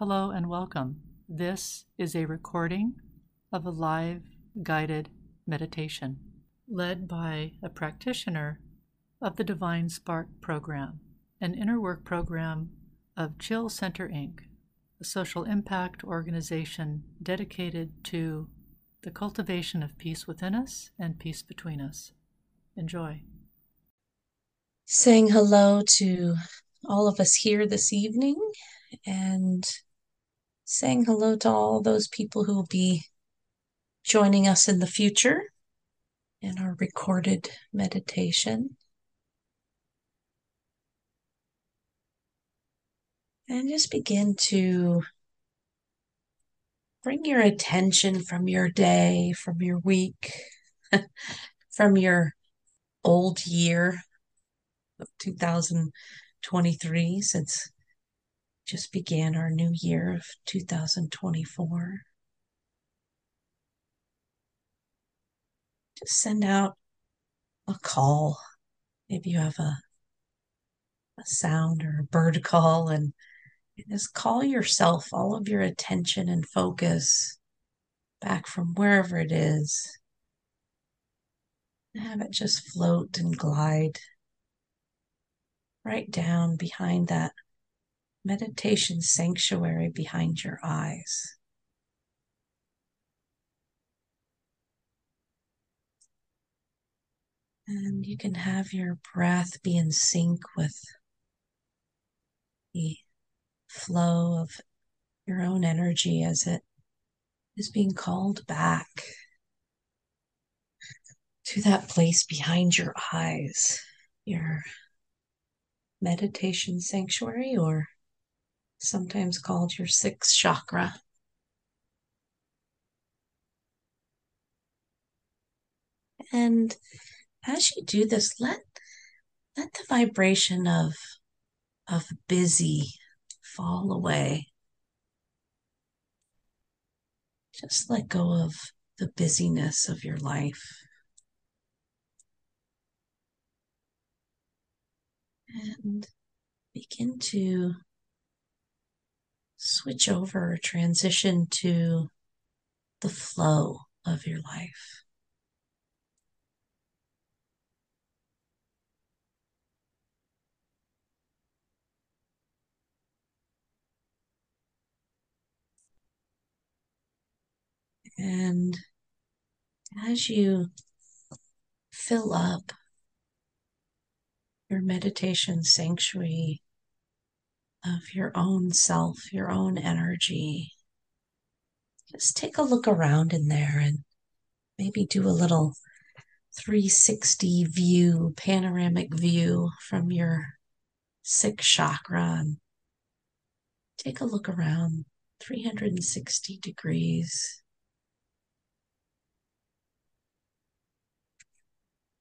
Hello and welcome. This is a recording of a live guided meditation led by a practitioner of the Divine Spark program, an inner work program of Chill Center Inc., a social impact organization dedicated to the cultivation of peace within us and peace between us. Enjoy. Saying hello to all of us here this evening and saying hello to all those people who will be joining us in the future in our recorded meditation. And just begin to bring your attention from your day, from your week, from your old year of 2023, since just began our new year of 2024. Just send out a call. Maybe you have a, a sound or a bird call and just call yourself all of your attention and focus back from wherever it is. Have it just float and glide right down behind that meditation sanctuary behind your eyes. And you can have your breath be in sync with the flow of your own energy as it is being called back to that place behind your eyes, your meditation sanctuary, or sometimes called your sixth chakra. And as you do this, let let the vibration of of busy fall away. Just let go of the busyness of your life. And begin to switch over, transition to the flow of your life. And as you fill up your meditation sanctuary of your own self, your own energy, just take a look around in there and maybe do a little 360 view, panoramic view from your sixth chakra and take a look around 360 degrees.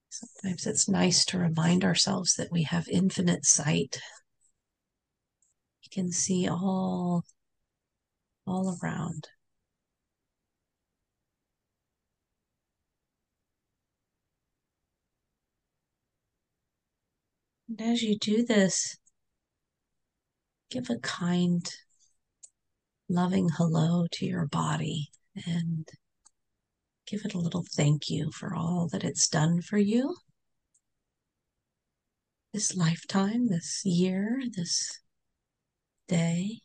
Sometimes it's nice to remind ourselves that we have infinite sight. You can see all all around. And as you do this, give a kind, loving hello to your body and Give it a little thank you for all that it's done for you. This lifetime, this year, this day.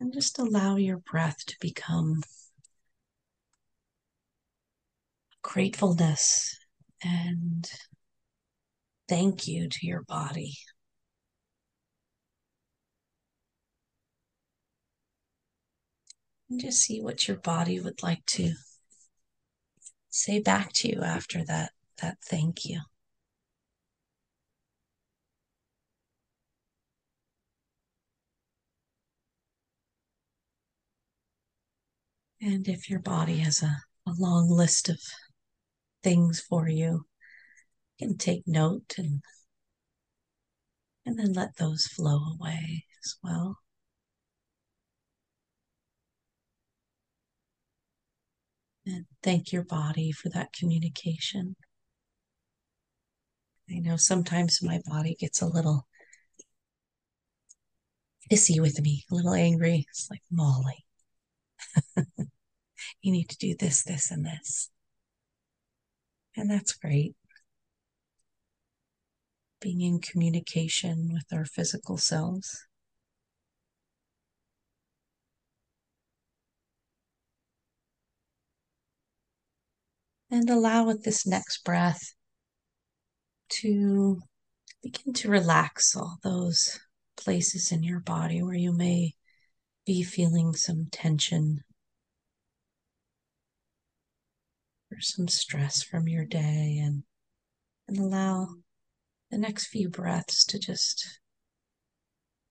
And just allow your breath to become gratefulness and thank you to your body. And just see what your body would like to say back to you after that, that thank you. And if your body has a, a long list of things for you, you can take note and and then let those flow away as well. And thank your body for that communication. I know sometimes my body gets a little hissy with me, a little angry. It's like, Molly, you need to do this, this, and this. And that's great. Being in communication with our physical selves. And allow with this next breath to begin to relax all those places in your body where you may be feeling some tension or some stress from your day and, and allow the next few breaths to just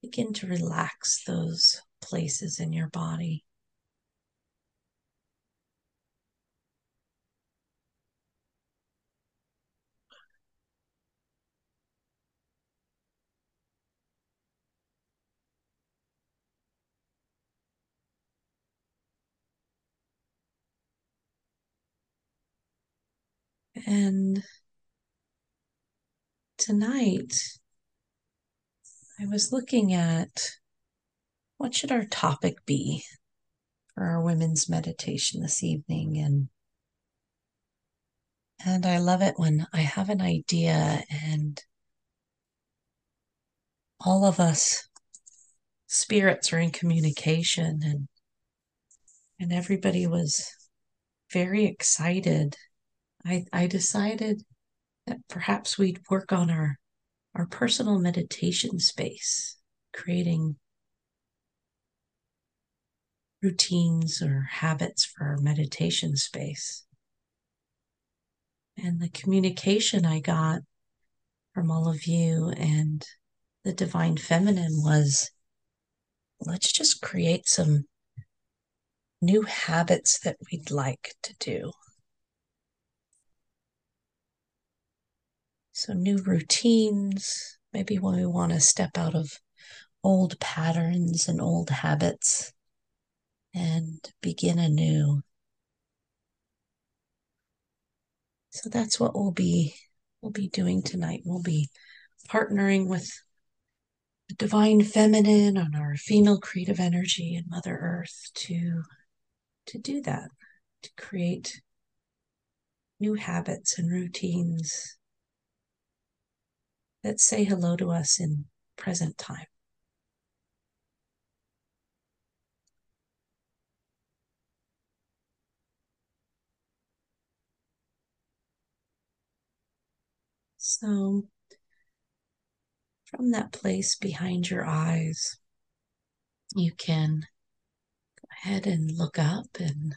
begin to relax those places in your body. And tonight, I was looking at what should our topic be for our women's meditation this evening? And and I love it when I have an idea and all of us spirits are in communication and and everybody was very excited I, I decided that perhaps we'd work on our our personal meditation space, creating routines or habits for our meditation space. And the communication I got from all of you and the divine feminine was let's just create some new habits that we'd like to do. So, new routines, maybe when we want to step out of old patterns and old habits and begin anew. So that's what we'll be we'll be doing tonight. We'll be partnering with the divine feminine on our female creative energy and Mother Earth to to do that, to create new habits and routines that say hello to us in present time. So, from that place behind your eyes, you can go ahead and look up and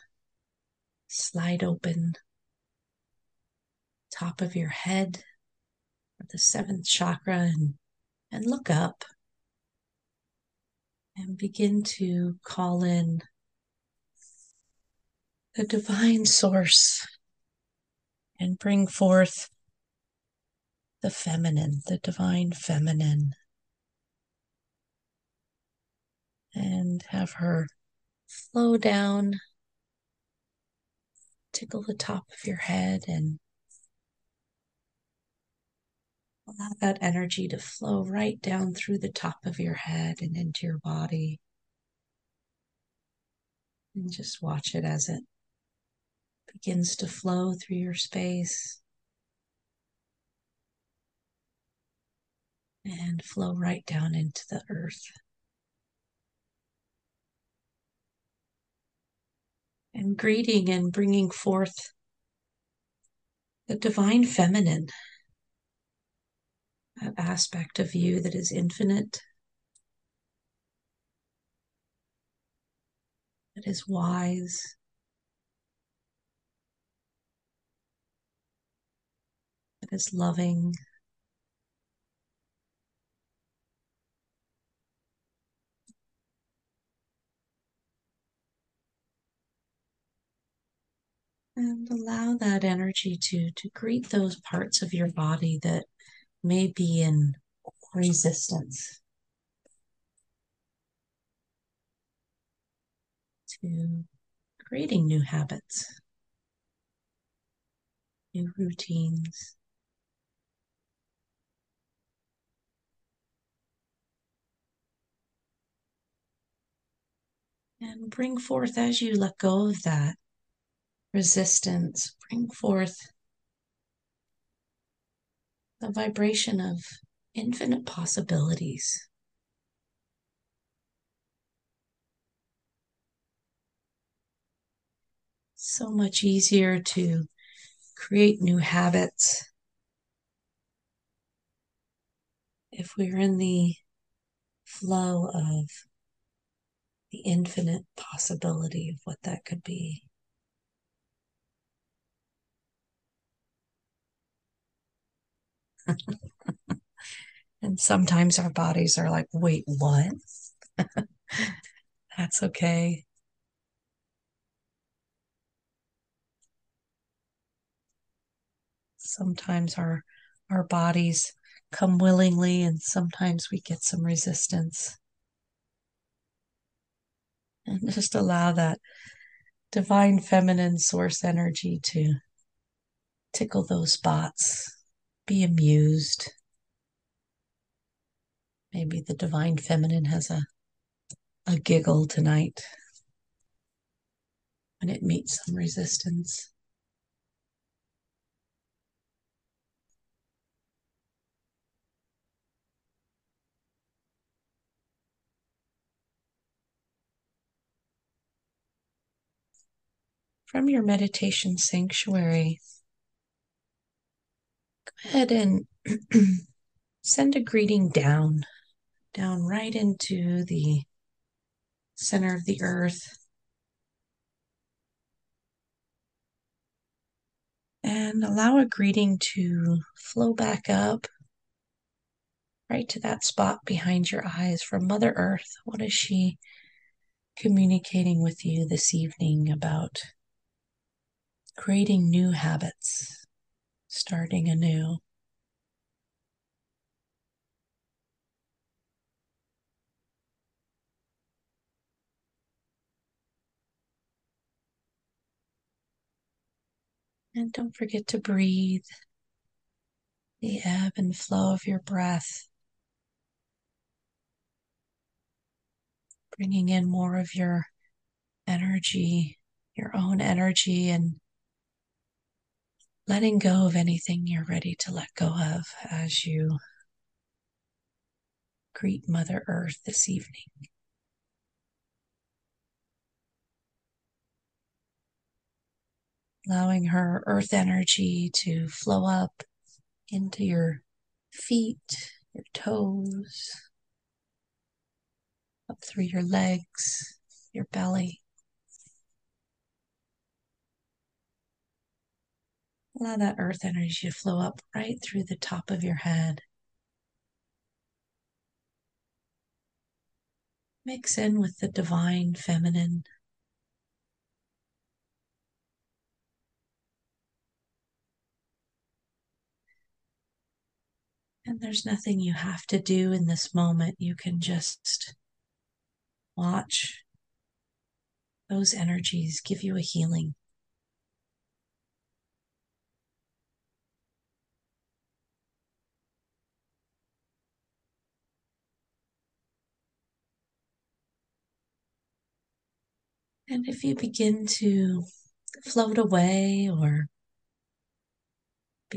slide open top of your head the seventh chakra and, and look up and begin to call in the divine source and bring forth the feminine, the divine feminine, and have her flow down, tickle the top of your head, and Allow that energy to flow right down through the top of your head and into your body. And just watch it as it begins to flow through your space and flow right down into the earth. And greeting and bringing forth the divine feminine that aspect of you that is infinite, that is wise. That is loving. And allow that energy to, to greet those parts of your body that may be in resistance to creating new habits, new routines. And bring forth as you let go of that resistance, bring forth the vibration of infinite possibilities. So much easier to create new habits if we're in the flow of the infinite possibility of what that could be. and sometimes our bodies are like, wait, what? That's okay. Sometimes our our bodies come willingly and sometimes we get some resistance. And just allow that divine feminine source energy to tickle those spots. Be amused. Maybe the divine feminine has a a giggle tonight when it meets some resistance. From your meditation sanctuary, ahead and send a greeting down, down right into the center of the earth. And allow a greeting to flow back up right to that spot behind your eyes from Mother Earth. What is she communicating with you this evening about creating new habits, starting anew? And don't forget to breathe the ebb and flow of your breath, bringing in more of your energy, your own energy, and letting go of anything you're ready to let go of as you greet Mother Earth this evening. allowing her earth energy to flow up into your feet, your toes, up through your legs, your belly. Allow that earth energy to flow up right through the top of your head. Mix in with the divine feminine And there's nothing you have to do in this moment. You can just watch those energies give you a healing. And if you begin to float away or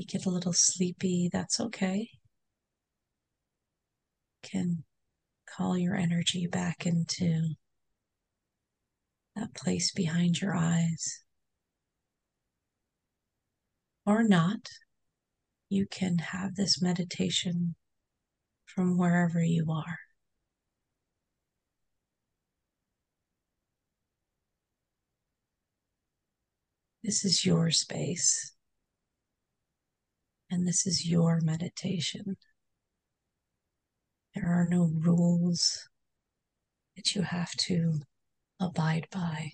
get a little sleepy, that's okay You can call your energy back into that place behind your eyes. Or not, you can have this meditation from wherever you are. This is your space, and this is your meditation. There are no rules that you have to abide by.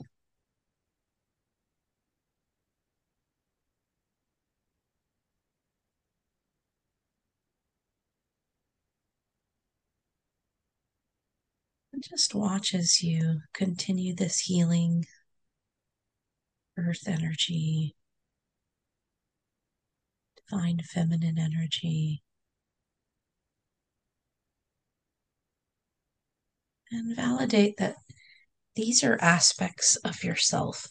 Just watch as you continue this healing earth energy, divine feminine energy. and validate that these are aspects of yourself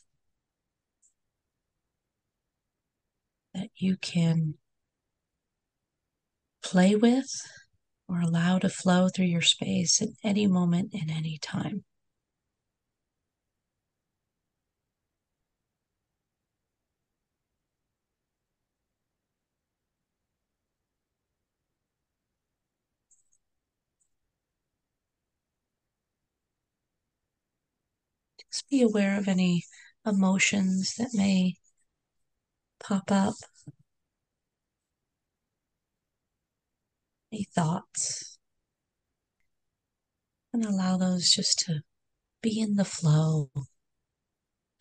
that you can play with or allow to flow through your space at any moment in any time. Just be aware of any emotions that may pop up, any thoughts, and allow those just to be in the flow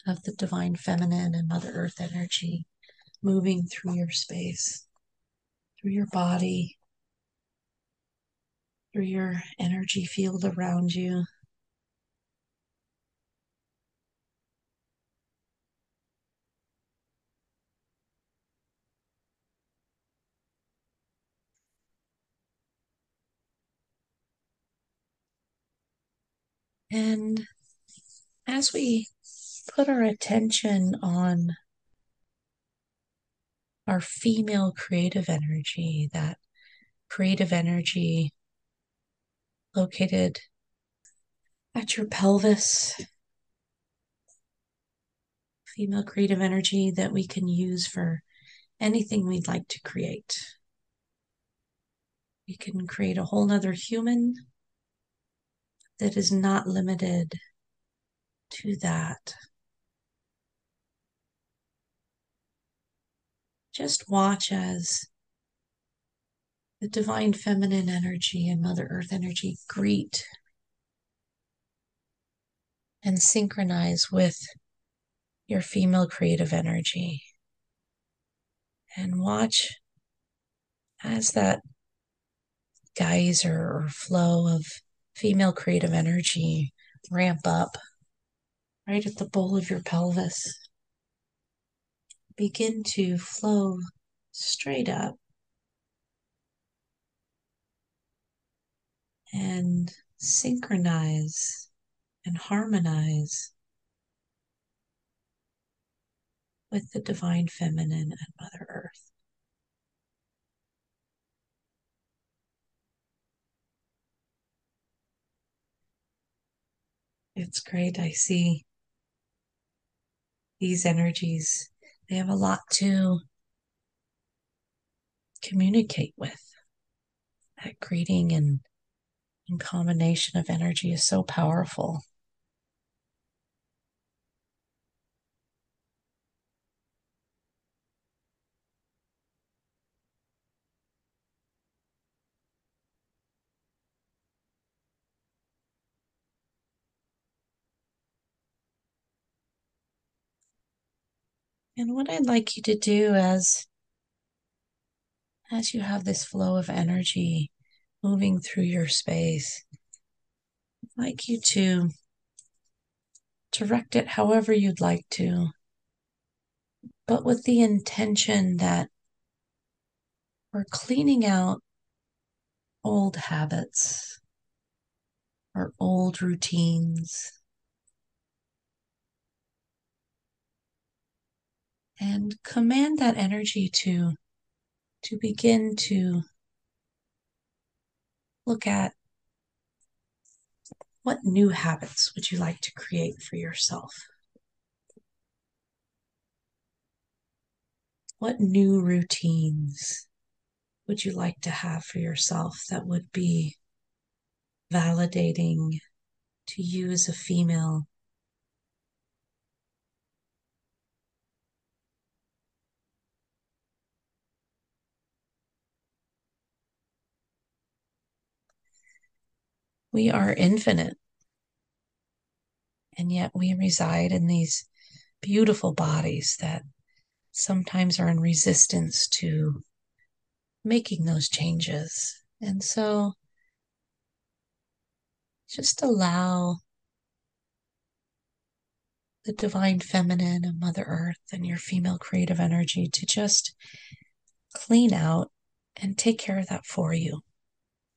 of the divine feminine and Mother Earth energy moving through your space, through your body, through your energy field around you. And as we put our attention on our female creative energy, that creative energy located at your pelvis, female creative energy that we can use for anything we'd like to create. We can create a whole nother human that is not limited to that. Just watch as the divine feminine energy and Mother Earth energy greet and synchronize with your female creative energy. And watch as that geyser or flow of female creative energy ramp up right at the bowl of your pelvis. Begin to flow straight up and synchronize and harmonize with the divine feminine and Mother Earth. It's great. I see these energies, they have a lot to communicate with. That greeting and, and combination of energy is so powerful. And what I'd like you to do as as you have this flow of energy moving through your space, I'd like you to direct it however you'd like to, but with the intention that we're cleaning out old habits or old routines and command that energy to to begin to look at what new habits would you like to create for yourself? What new routines would you like to have for yourself that would be validating to you as a female We are infinite. And yet we reside in these beautiful bodies that sometimes are in resistance to making those changes. And so just allow the divine feminine of Mother Earth and your female creative energy to just clean out and take care of that for you.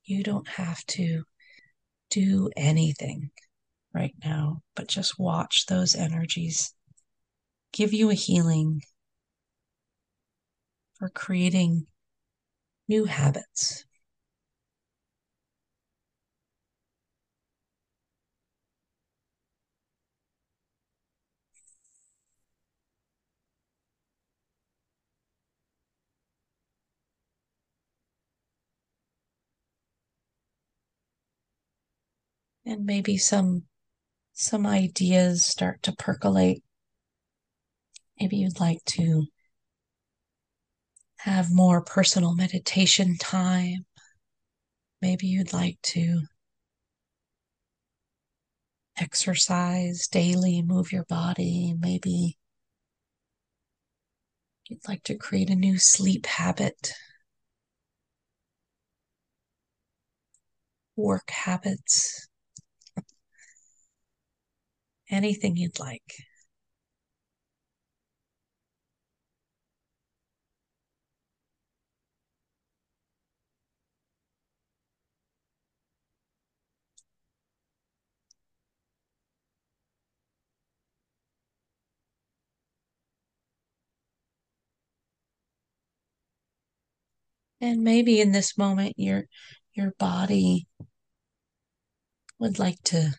You don't have to do anything. right now, but just watch those energies give you a healing for creating new habits. And maybe some some ideas start to percolate. Maybe you'd like to have more personal meditation time. Maybe you'd like to exercise daily, move your body. Maybe you'd like to create a new sleep habit, work habits anything you'd like. And maybe in this moment your your body would like to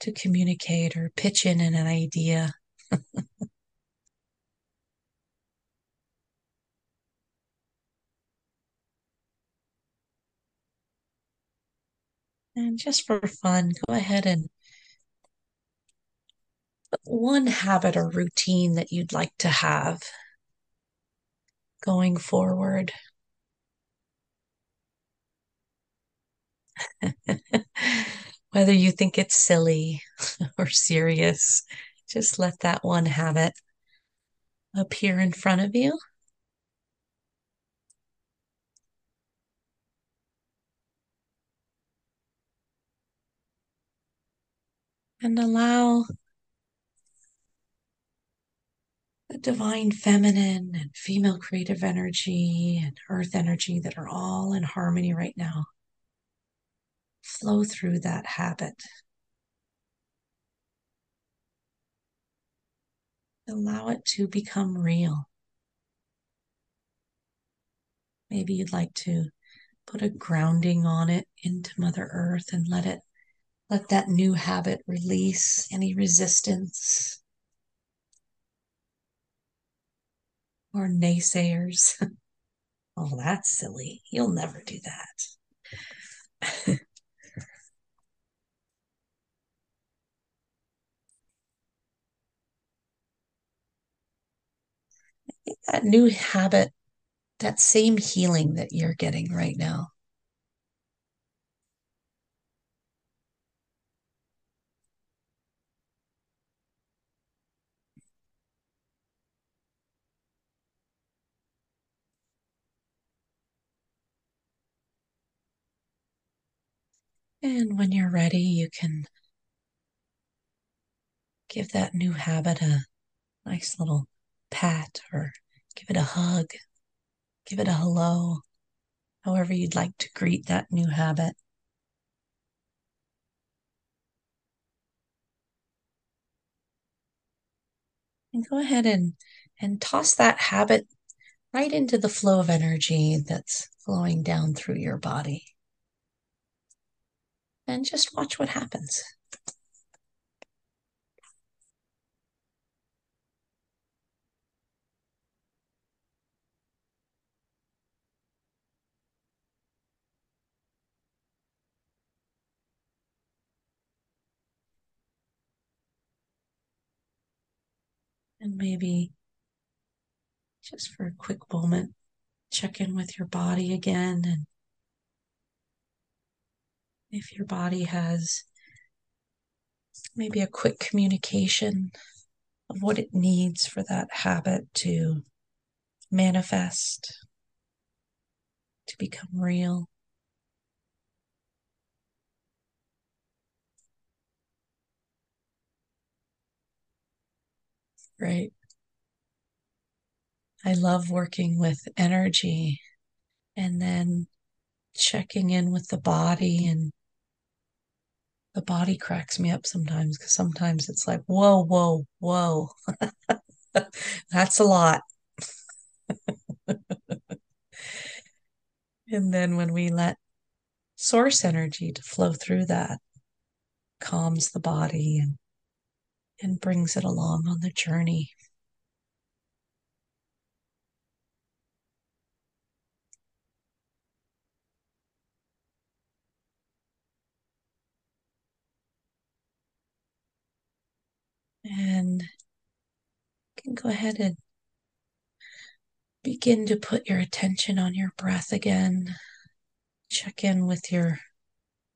to communicate or pitch in an idea. and just for fun, go ahead and one habit or routine that you'd like to have going forward. Whether you think it's silly or serious, just let that one habit appear in front of you. And allow the divine feminine and female creative energy and earth energy that are all in harmony right now flow through that habit. Allow it to become real. Maybe you'd like to put a grounding on it into Mother Earth and let it let that new habit release any resistance or naysayers. oh, that's silly. You'll never do that. that new habit, that same healing that you're getting right now. And when you're ready, you can give that new habit a nice little pat or give it a hug, give it a hello, however you'd like to greet that new habit. And go ahead and, and toss that habit right into the flow of energy that's flowing down through your body and just watch what happens. And maybe just for a quick moment, check in with your body again and if your body has maybe a quick communication of what it needs for that habit to manifest, to become real. Great. I love working with energy and then checking in with the body and the body cracks me up sometimes because sometimes it's like, whoa, whoa, whoa. That's a lot. and then when we let source energy to flow through that, calms the body and and brings it along on the journey. And can go ahead and begin to put your attention on your breath again. Check in with your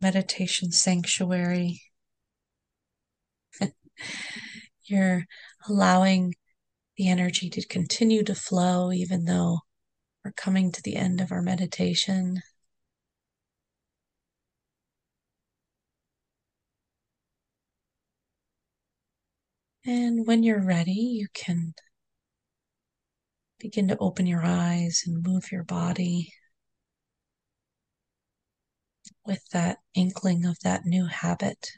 meditation sanctuary. You're allowing the energy to continue to flow even though we're coming to the end of our meditation. And when you're ready, you can begin to open your eyes and move your body with that inkling of that new habit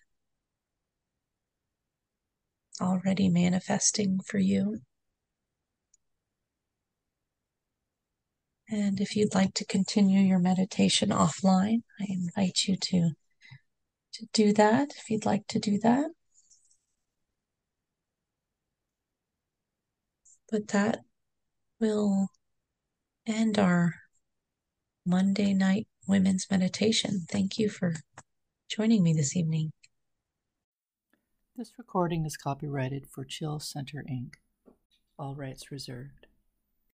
already manifesting for you. And if you'd like to continue your meditation offline, I invite you to, to do that if you'd like to do that. But that will end our Monday night women's meditation. Thank you for joining me this evening. This recording is copyrighted for Chill Center Inc., all rights reserved.